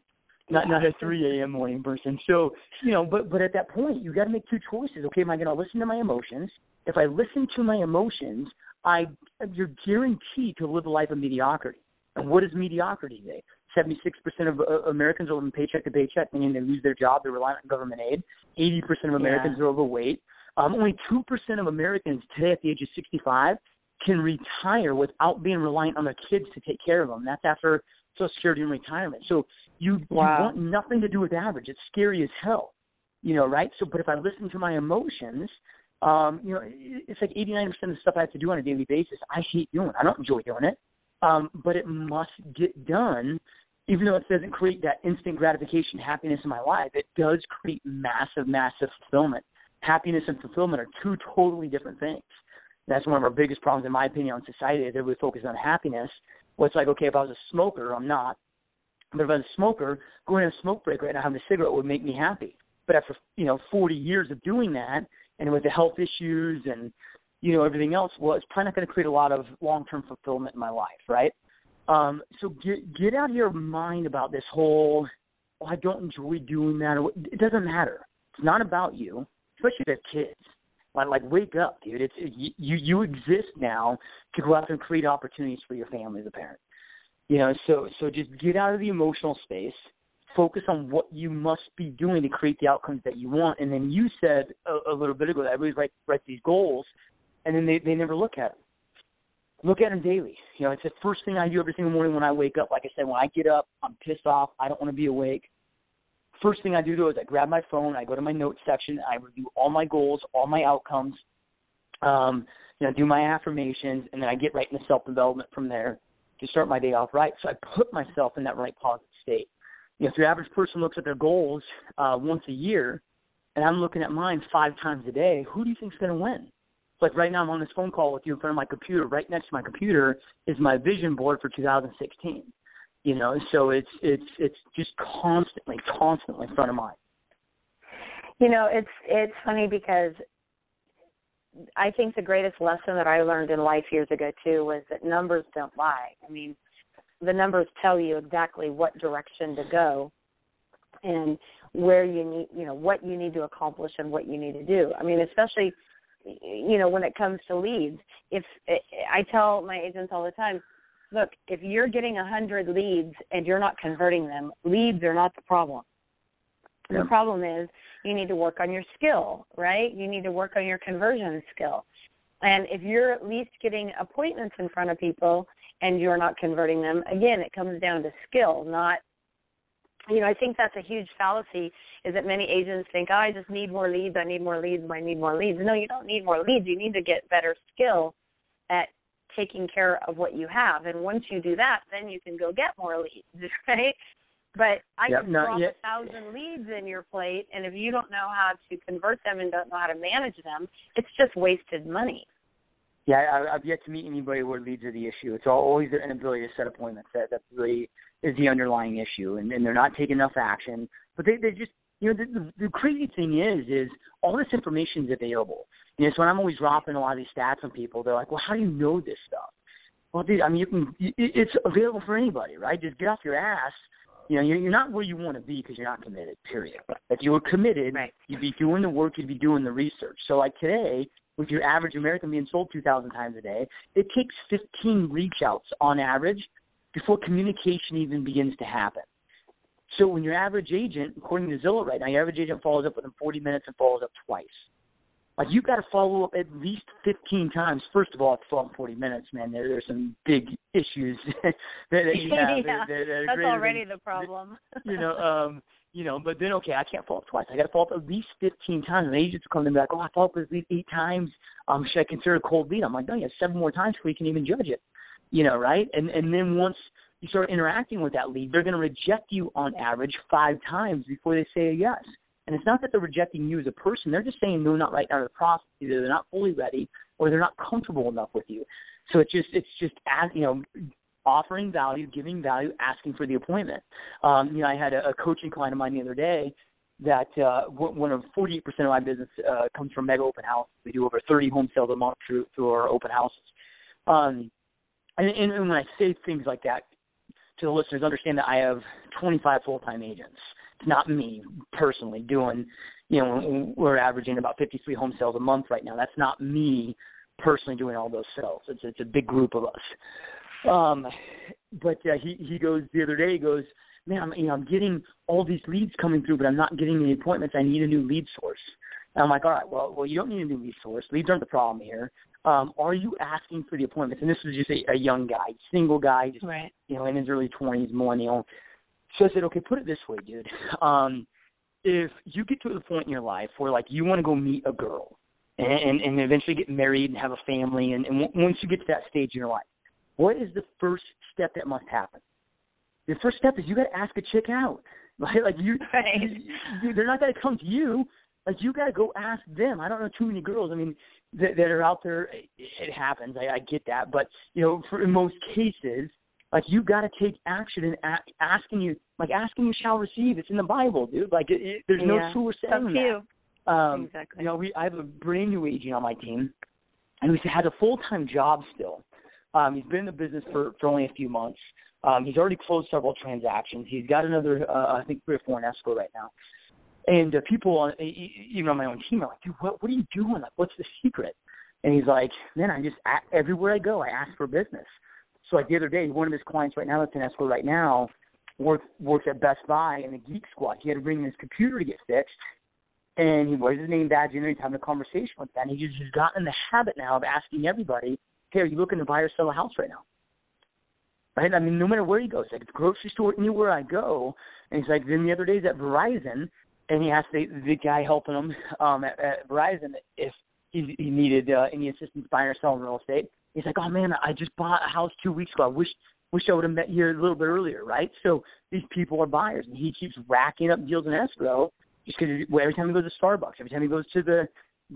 C: not not a 3 a.m. morning person. So you know, but but at that point, you got to make two choices. Okay, am I going to listen to my emotions? If I listen to my emotions, I you're guaranteed to live a life of mediocrity. And what is mediocrity today? 76% of uh, Americans are living paycheck to paycheck, meaning they lose their job, they're relying on government aid. 80% of Americans
B: yeah.
C: are overweight. Um, only 2% of Americans today at the age of 65 can retire without being reliant on their kids to take care of them. That's after Social Security and retirement. So you,
B: wow.
C: you want nothing to do with average. It's scary as hell, you know, right? So, but if I listen to my emotions, um, you know, it's like 89% of the stuff I have to do on a daily basis. I hate doing. I don't enjoy doing it, um, but it must get done. Even though it doesn't create that instant gratification, happiness in my life, it does create massive, massive fulfillment. Happiness and fulfillment are two totally different things. That's one of our biggest problems, in my opinion, on society. Is everybody focuses on happiness. Well, it's like, okay, if I was a smoker, I'm not. But if I was a smoker, going on a smoke break right now, having a cigarette would make me happy. But after you know 40 years of doing that, and with the health issues and you know everything else, well, it's probably not going to create a lot of long-term fulfillment in my life, right? Um, so get get out of your mind about this whole. Oh, I don't enjoy doing that. Or, it doesn't matter. It's not about you, especially have kids. Like, like wake up, dude. It's it, you you exist now to go out and create opportunities for your family as a parent. You know, so so just get out of the emotional space. Focus on what you must be doing to create the outcomes that you want. And then you said a, a little bit ago that everybody write write these goals, and then they they never look at them. Look at them daily. You know, it's the first thing I do every single morning when I wake up. Like I said, when I get up, I'm pissed off. I don't want to be awake. First thing I do though is I grab my phone, I go to my notes section, I review all my goals, all my outcomes, um, you know, do my affirmations, and then I get right into self development from there to start my day off right. So I put myself in that right positive state. You know, if your average person looks at their goals uh, once a year, and I'm looking at mine five times a day, who do you think's going to win? Like right now, I'm on this phone call with you in front of my computer. Right next to my computer is my vision board for 2016 you know so it's it's it's just constantly constantly in front of mind
B: you know it's it's funny because i think the greatest lesson that i learned in life years ago too was that numbers don't lie. I mean the numbers tell you exactly what direction to go and where you need you know what you need to accomplish and what you need to do. I mean especially you know when it comes to leads if i tell my agents all the time look, if you're getting a hundred leads and you're not converting them, leads are not the problem. Yeah. The problem is you need to work on your skill, right? You need to work on your conversion skill. And if you're at least getting appointments in front of people and you're not converting them, again, it comes down to skill, not you know, I think that's a huge fallacy is that many agents think, oh, I just need more leads, I need more leads, I need more leads. No, you don't need more leads. You need to get better skill at taking care of what you have. And once you do that, then you can go get more leads, [laughs] right? But I
C: yep,
B: can drop a thousand leads in your plate, and if you don't know how to convert them and don't know how to manage them, it's just wasted money.
C: Yeah, I, I've yet to meet anybody where leads are the issue. It's always their inability to set appointments that that really is the underlying issue, and, and they're not taking enough action. But they they just you know the, the the crazy thing is is all this information is available. You know, so when I'm always dropping a lot of these stats on people, they're like, "Well, how do you know this stuff?" Well, dude, I mean, you can. It's available for anybody, right? Just get off your ass. You know, you're not where you want to be because you're not committed. Period. If you were committed,
B: right.
C: you'd be doing the work, you'd be doing the research. So, like today, with your average American being sold 2,000 times a day, it takes 15 reach outs on average before communication even begins to happen. So when your average agent, according to Zillow right now, your average agent follows up within 40 minutes and follows up twice. Like you've got to follow up at least 15 times. First of all, it's follow up 40 minutes, man. There, there's some big issues [laughs] that, that you [laughs] have.
B: yeah,
C: that, that
B: that's already
C: than,
B: the problem.
C: you know, um, you know, but then okay, I can't fall twice. I got to fall at least 15 times. And agents come to me like, oh, I up at least eight times. Um, should I consider a cold lead? I'm like, no, you have seven more times before you can even judge it. You know, right? And and then once you start interacting with that lead, they're going to reject you on average five times before they say a yes. And it's not that they're rejecting you as a person; they're just saying no, not right now in the process. Either they're not fully ready, or they're not comfortable enough with you. So it's just it's just you know, offering value, giving value, asking for the appointment. Um, you know, I had a, a coaching client of mine the other day that uh, one of 48% of my business uh, comes from mega open house. We do over 30 home sales a month through through our open houses. Um, and, and when I say things like that, to the listeners, understand that I have 25 full-time agents. It's not me personally doing, you know, we're averaging about 53 home sales a month right now. That's not me personally doing all those sales. It's it's a big group of us. Um, but uh, he he goes the other day. He goes, man, I'm you know I'm getting all these leads coming through, but I'm not getting any appointments. I need a new lead source. And I'm like, all right, well, well, you don't need a new lead source. Leads aren't the problem here. Um, are you asking for the appointments? And this was just a, a young guy, single guy, just
B: right.
C: you know, in his early 20s, millennial. So I said, okay, put it this way, dude. Um, if you get to the point in your life where like you want to go meet a girl and, and and eventually get married and have a family, and, and w- once you get to that stage in your life, what is the first step that must happen? The first step is you got to ask a chick out. [laughs] Right? Like you,
B: right.
C: you they're not going to come to you. Like you got to go ask them. I don't know too many girls. I mean, that, that are out there. It, it happens. I, I get that, but you know, for in most cases, like you got to take action and a- asking you, like asking you shall receive. It's in the Bible, dude. Like it, it, there's no truer saying
B: Up
C: than
B: you.
C: Um,
B: exactly.
C: You know, we I have a brand new agent on my team, and he has a full time job still. Um, he's been in the business for for only a few months. Um, he's already closed several transactions. He's got another, uh, I think, three or four in escrow right now. And uh, people, on, even on my own team, are like, "Dude, what, what are you doing? Like, what's the secret?" And he's like, "Man, I just everywhere I go, I ask for business." So like the other day, one of his clients right now that's in escrow right now works works at Best Buy in the Geek Squad. He had to bring his computer to get fixed, and he wears his name badge there. He's having a conversation with them. And he's just gotten in the habit now of asking everybody, "Hey, are you looking to buy or sell a house right now?" Right? I mean, no matter where he goes, like the grocery store, anywhere I go. And he's like, then the other day he's at Verizon, and he asked the, the guy helping him um, at, at Verizon if he, he needed uh, any assistance buying or selling real estate. He's like, oh man, I just bought a house two weeks ago. I wish wish I would have met you a little bit earlier, right? So these people are buyers, and he keeps racking up deals in escrow just because every time he goes to Starbucks, every time he goes to the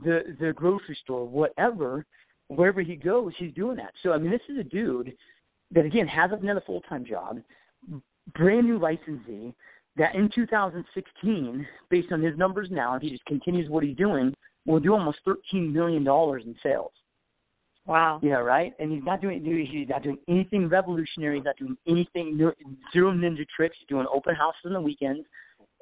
C: the the grocery store, whatever, wherever he goes, he's doing that. So I mean, this is a dude that again has another full time job, brand new licensee. That in 2016, based on his numbers now, if he just continues what he's doing, will do almost 13 million dollars in sales.
B: Wow.
C: Yeah, right. And he's not doing he's not doing anything revolutionary. He's not doing anything zero ninja tricks. He's doing open houses on the weekends,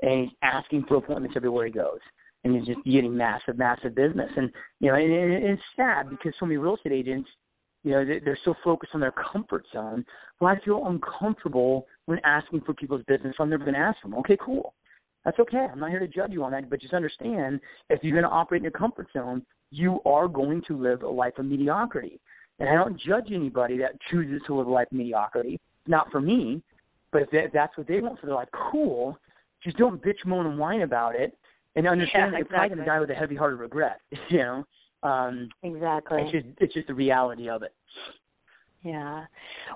C: and he's asking for appointments everywhere he goes. And he's just getting massive, massive business. And you know, and, and it's sad because so many real estate agents, you know, they're so focused on their comfort zone. Well, I feel uncomfortable when asking for people's business. I'm never going to ask them. Okay, cool. That's okay. I'm not here to judge you on that, but just understand if you're going to operate in your comfort zone, you are going to live a life of mediocrity. And I don't judge anybody that chooses to live a life of mediocrity. Not for me, but if that's what they want for their life, cool. Just don't bitch, moan, and whine about it, and understand
B: Yeah,
C: that you're probably going to die with a heavy heart of regret. [laughs] You know, um,
B: Exactly.
C: it's just it's just the reality of it.
B: Yeah.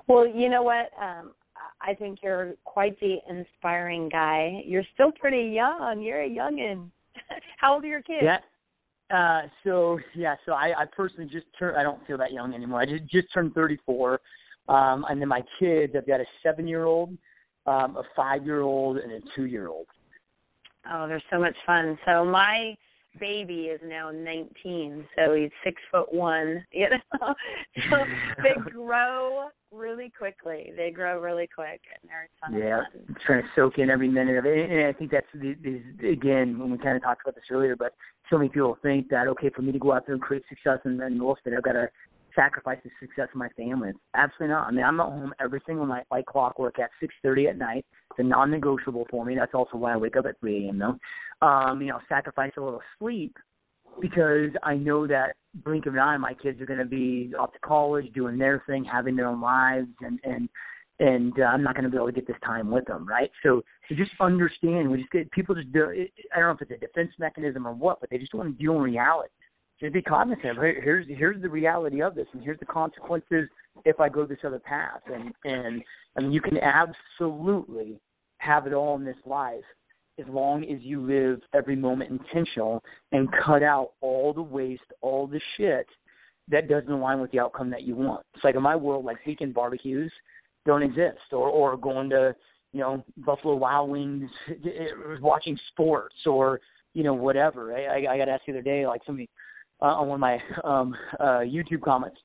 B: Well, you know what? Um I think you're quite the inspiring guy. You're still pretty young. You're a youngin. [laughs] How old are your kids?
C: Yeah. Uh, so yeah, so I, I personally just turned. I don't feel that young anymore. I just just turned 34, um, and then my kids. I've got a seven-year-old, um, a five-year-old, and a two-year-old.
B: Oh, they're so much fun. So my baby is now 19, so he's six foot one. [laughs] You know, so [laughs] they grow really quickly. They grow really quick, and they're a ton
C: Yeah,
B: of fun.
C: trying to soak in every minute of it. And I think that's the, the again when we kind of talked about this earlier, but so many people think that okay, for me to go out there and create success in, in estate, I've got to sacrifice the success of my family. Absolutely not. I mean, I'm at home every single night like clockwork at 6:30 at night. It's a non-negotiable for me. That's also why I wake up at 3 a.m. though. Um, you know, sacrifice a little sleep because I know that blink of an eye, my kids are going to be off to college, doing their thing, having their own lives, and and and uh, I'm not going to be able to get this time with them, right? So to just understand, we just get people just do. It, I don't know if it's a defense mechanism or what, but they just want to deal in reality. Just be cognizant. here's here's the reality of this, and here's the consequences if I go this other path. And and I mean, you can absolutely have it all in this life as long as you live every moment intentional and cut out all the waste, all the shit that doesn't align with the outcome that you want. It's like in my world, like weekend barbecues don't exist, or or going to you know Buffalo Wild Wings, [laughs] watching sports, or you know whatever. I, I, I got asked the other day, like somebody uh, on one of my um, uh, YouTube comments,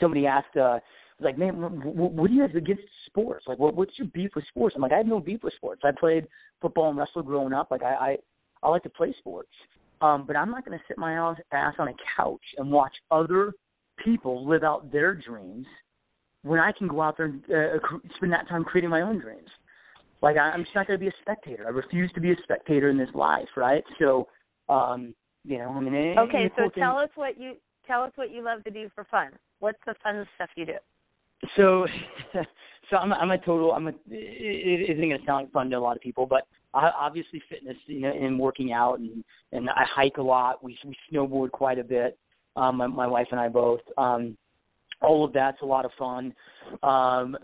C: somebody asked, uh, like, man, what, what do you have against sports? Like, what, what's your beef with sports? I'm like, I have no beef with sports. I played football and wrestled growing up. Like, I, I, I like to play sports. Um, but I'm not going to sit my ass on a couch and watch other people live out their dreams when I can go out there and uh, spend that time creating my own dreams. Like I, I'm just not going to be a spectator. I refuse to be a spectator in this life, right? So, um, you know, I mean.
B: Okay, so
C: cool
B: tell us what you tell us what you love to do for fun. What's the fun stuff you do?
C: So, [laughs] so I'm a, I'm a total. I'm a. It isn't going to sound like fun to a lot of people, but I, obviously fitness, you know, and working out, and and I hike a lot. We we snowboard quite a bit. Um, my, my wife and I both. Um, all of that's a lot of fun. Um,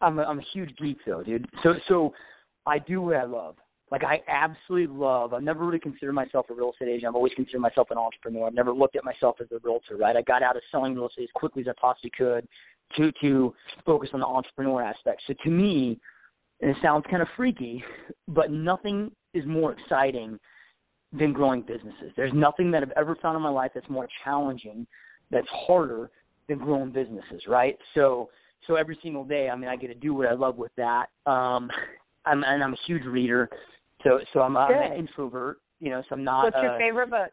C: I'm a, I'm a huge geek though, dude. So so I do what I love. Like I absolutely love. I've never really considered myself a real estate agent. I've always considered myself an entrepreneur. I've never looked at myself as a realtor. Right? I got out of selling real estate as quickly as I possibly could to to focus on the entrepreneur aspect. So to me, and it sounds kind of freaky, but nothing is more exciting than growing businesses. There's nothing that I've ever found in my life that's more challenging, that's harder than growing businesses, right? So so every single day, I mean, I get to do what I love with that. Um, I'm and I'm a huge reader, so so I'm, I'm an introvert, you know. So I'm not.
B: What's your
C: uh,
B: favorite book?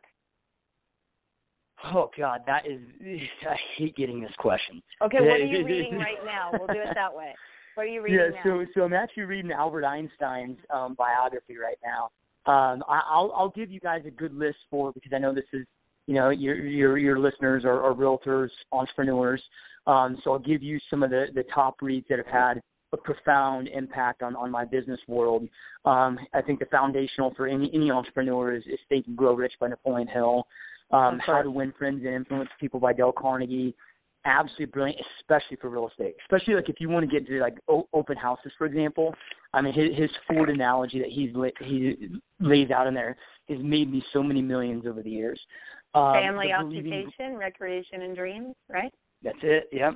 C: Oh God, that is. [laughs] I hate getting this question.
B: Okay, what are you [laughs] reading right now? We'll do it that way. What are you reading
C: yeah,
B: now?
C: so so I'm actually reading Albert Einstein's um, biography right now. Um, I, I'll I'll give you guys a good list for because I know this is you know your your your listeners are, are realtors, entrepreneurs. Um, so I'll give you some of the the top reads that have had a profound impact on on my business world. Um, I think the foundational for any any entrepreneur is, is Think and Grow Rich by Napoleon Hill. Um, How to Win Friends and Influence People by Dale Carnegie. Absolutely brilliant, especially for real estate. Especially like if you want to get to like o- open houses, for example. I mean, his, his Ford analogy that he's he lays out in there has made me so many millions over the years. Um,
B: Family,
C: the believing-
B: occupation, recreation, and dreams. Right.
C: That's it. Yep.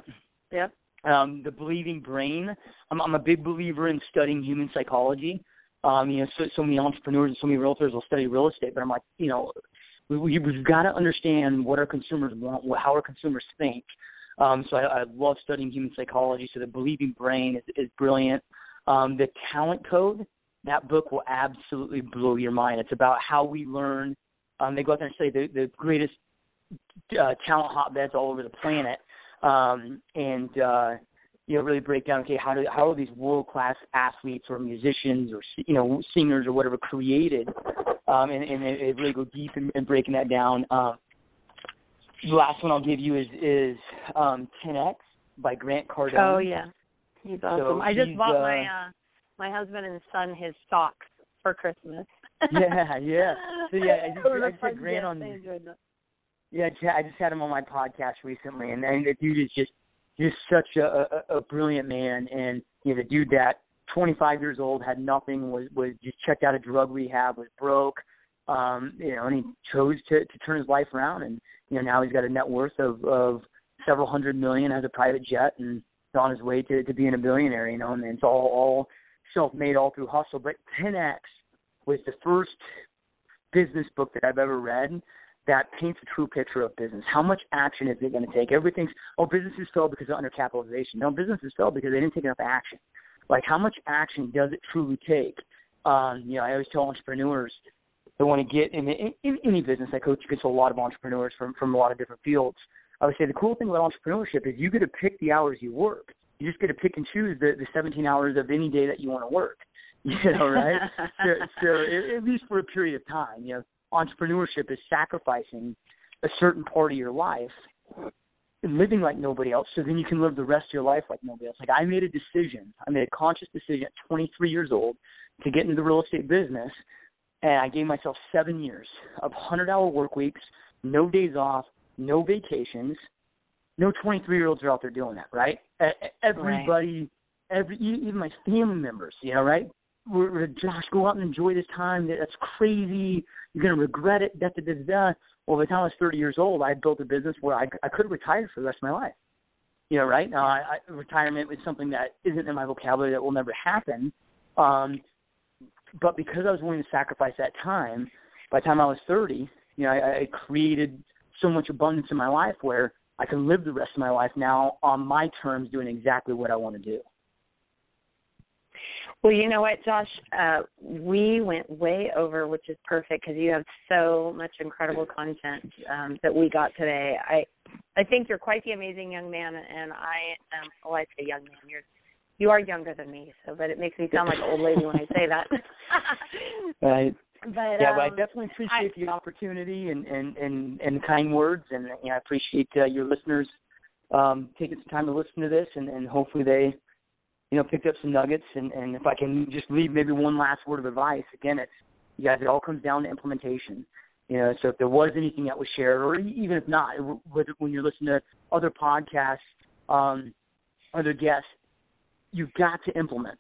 B: Yep.
C: Um, the believing brain. I'm, I'm a big believer in studying human psychology. Um, you know, so, so many entrepreneurs and so many realtors will study real estate, but I'm like, you know, we, we, we've got to understand what our consumers want, how our consumers think. Um, so I, I love studying human psychology. So the believing brain is, is brilliant. Um, the talent code, that book will absolutely blow your mind. It's about how we learn. Um, they go out there and say the, the greatest uh, talent hotbeds all over the planet, um, and uh, you know really break down okay how do how are these world class athletes or musicians or you know singers or whatever created, um, and, and it, it really go deep in, in breaking that down. Um, the last one I'll give you is is um, 10x by Grant Cardone.
B: Oh yeah, he's awesome.
C: So
B: I just bought
C: uh,
B: my uh my husband and son his socks for Christmas.
C: yeah, yeah. [laughs] So yeah, I just,
B: It was
C: just
B: fun
C: had Grant on. Yeah, I just had him on my podcast recently, and, and the dude is just just such a, a, a brilliant man. And you know, the dude that 25 years old had nothing, was was just checked out of drug rehab, was broke, um, you know, and he chose to to turn his life around, and you know now he's got a net worth of of several hundred million, has a private jet, and is on his way to to being a billionaire. You know, and it's all all self-made, all through hustle. But 10x was the first business book that I've ever read that paints a true picture of business. How much action is it going to take? Everything's oh businesses fail because of undercapitalization. No, businesses fail because they didn't take enough action. Like how much action does it truly take? Um, you know, I always tell entrepreneurs that want to get in, in, in any business. I coach against a lot of entrepreneurs from from a lot of different fields. I would say the cool thing about entrepreneurship is you get to pick the hours you work. You just get to pick and choose the, the 17 hours of any day that you want to work. [laughs] You know, right? so, so at least for a period of time, you know, entrepreneurship is sacrificing a certain part of your life and living like nobody else so then you can live the rest of your life like nobody else. Like I made a decision, I made a conscious decision at 23 years old to get into the real estate business and I gave myself seven years of 100 hour work weeks, no days off, no vacations. No 23 year olds are out there doing that, right? Everybody, every e- even my family members, you know, right? Josh, go out and enjoy this time. That's crazy. You're gonna regret it. Da da da da. Well, by the time I was 30 years old, I built a business where I I could have retired for the rest of my life. You know, right now, I, I, retirement is something that isn't in my vocabulary that will never happen. Um, but because I was willing to sacrifice that time, by the time I was 30, you know, I, I created so much abundance in my life where I can live the rest of my life now on my terms, doing exactly what I want to do.
B: Well, you know what, Josh? Uh, we went way over, which is perfect because you have so much incredible content um, that we got today. I, I think you're quite the amazing young man, and I am. Oh, I say young man. You're, you are younger than me, so but it makes me sound like an old lady when I say that. [laughs]
C: right.
B: But
C: yeah,
B: um,
C: but I definitely appreciate I, the opportunity and and and and kind words, and you know, I appreciate uh, your listeners um, taking some time to listen to this, and and hopefully they you know, picked up some nuggets. And, and if I can just leave maybe one last word of advice, again, it's you guys. It all comes down to implementation. You know, so if there was anything that was shared, or even if not, when you're listening to other podcasts, um, other guests, you've got to implement.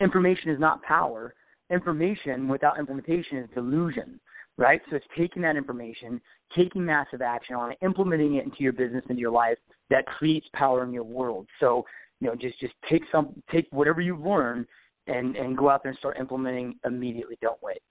C: Information is not power. Information without implementation is delusion, right? So it's taking that information, taking massive action on it, implementing it into your business, into your life that creates power in your world. So you know just just take some take whatever you've learned and and go out there and start implementing immediately don't wait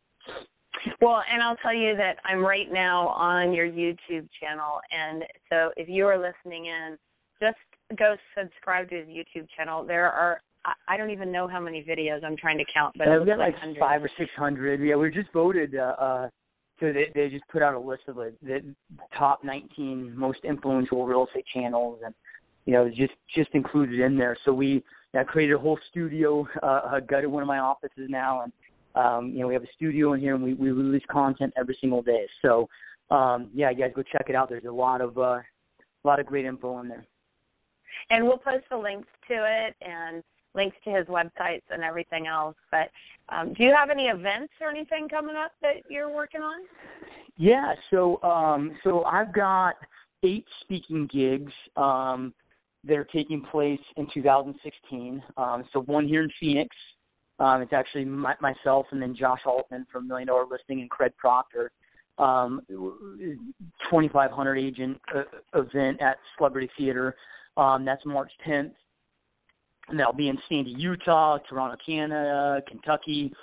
B: well and i'll tell you that i'm right now on your youtube channel and so if you are listening in just go subscribe to his youtube channel there are I don't even know how many videos I'm trying to count, but
C: yeah, we've got like
B: hundreds.
C: five or six hundred. Yeah, we just voted. uh uh So they they just put out a list of the, the top 19 most influential real estate channels, and you know, just just included in there. So we I created a whole studio, uh, I gutted one of my offices now, and um, you know, we have a studio in here, and we we release content every single day. So um, yeah, you guys go check it out. There's a lot of uh, a lot of great info in there.
B: And we'll post the links to it and links to his websites and everything else. But um, do you have any events or anything coming up that you're working on?
C: Yeah, so um, so I've got eight speaking gigs. Um, that are taking place in 2016. Um, so one here in Phoenix. Um, it's actually my, myself and then Josh Altman from Million Dollar Listing and Craig Proctor. Um, 2,500 agent uh, event at Celebrity Theater. Um, that's March 10th. And that'll be in Sandy, Utah, Toronto, Canada, Kentucky,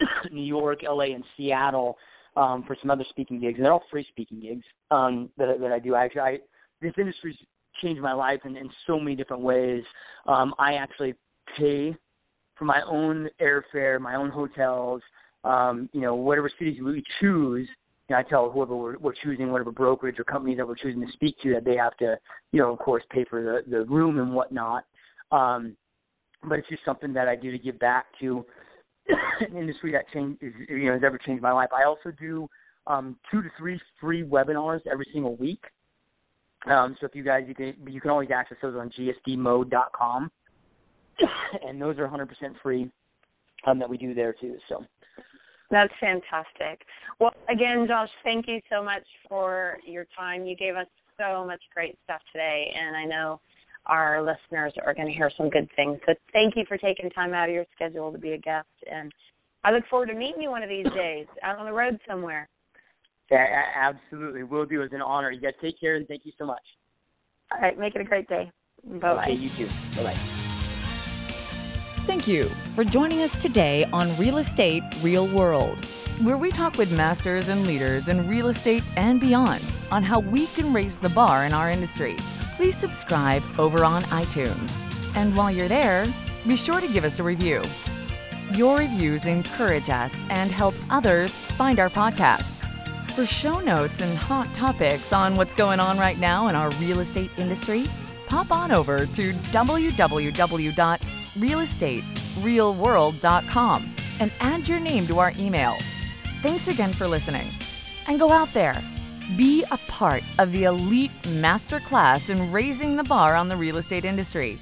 C: [coughs] New York, LA, and Seattle um, for some other speaking gigs. And they're all free speaking gigs um, that, that I do. Actually, I, this industry's changed my life in, in so many different ways. Um, I actually pay for my own airfare, my own hotels, um, you know, whatever cities we choose. You know, I tell whoever we're, we're choosing, whatever brokerage or companies that we're choosing to speak to, that they have to, you know, of course, pay for the the room and whatnot. Um, but it's just something that I do to give back to [coughs] an industry that change, you know, has ever changed my life. I also do um, two to three free webinars every single week um, so if you guys, you can you can always access those on gsdmode.com, [coughs] and those are 100% free um, that we do there too. So
B: that's fantastic. Well, again, Josh, thank you so much for your time. You gave us so much great stuff today, and I know our listeners are going to hear some good things. So thank you for taking time out of your schedule to be a guest, and I look forward to meeting you one of these days out on the road somewhere.
C: Yeah, absolutely. Will do. It's an honor. You guys take care and thank you so much.
B: All right. Make it a great day. Bye bye.
C: Okay, you too. Bye bye.
A: Thank you for joining us today on Real Estate Real World, where we talk with masters and leaders in real estate and beyond on how we can raise the bar in our industry. Please subscribe over on iTunes. And while you're there, be sure to give us a review. Your reviews encourage us and help others find our podcast. For show notes and hot topics on what's going on right now in our real estate industry, pop on over to www.realestaterealworld.com and add your name to our email. Thanks again for listening. And go out there, be a part of the elite masterclass in raising the bar on the real estate industry.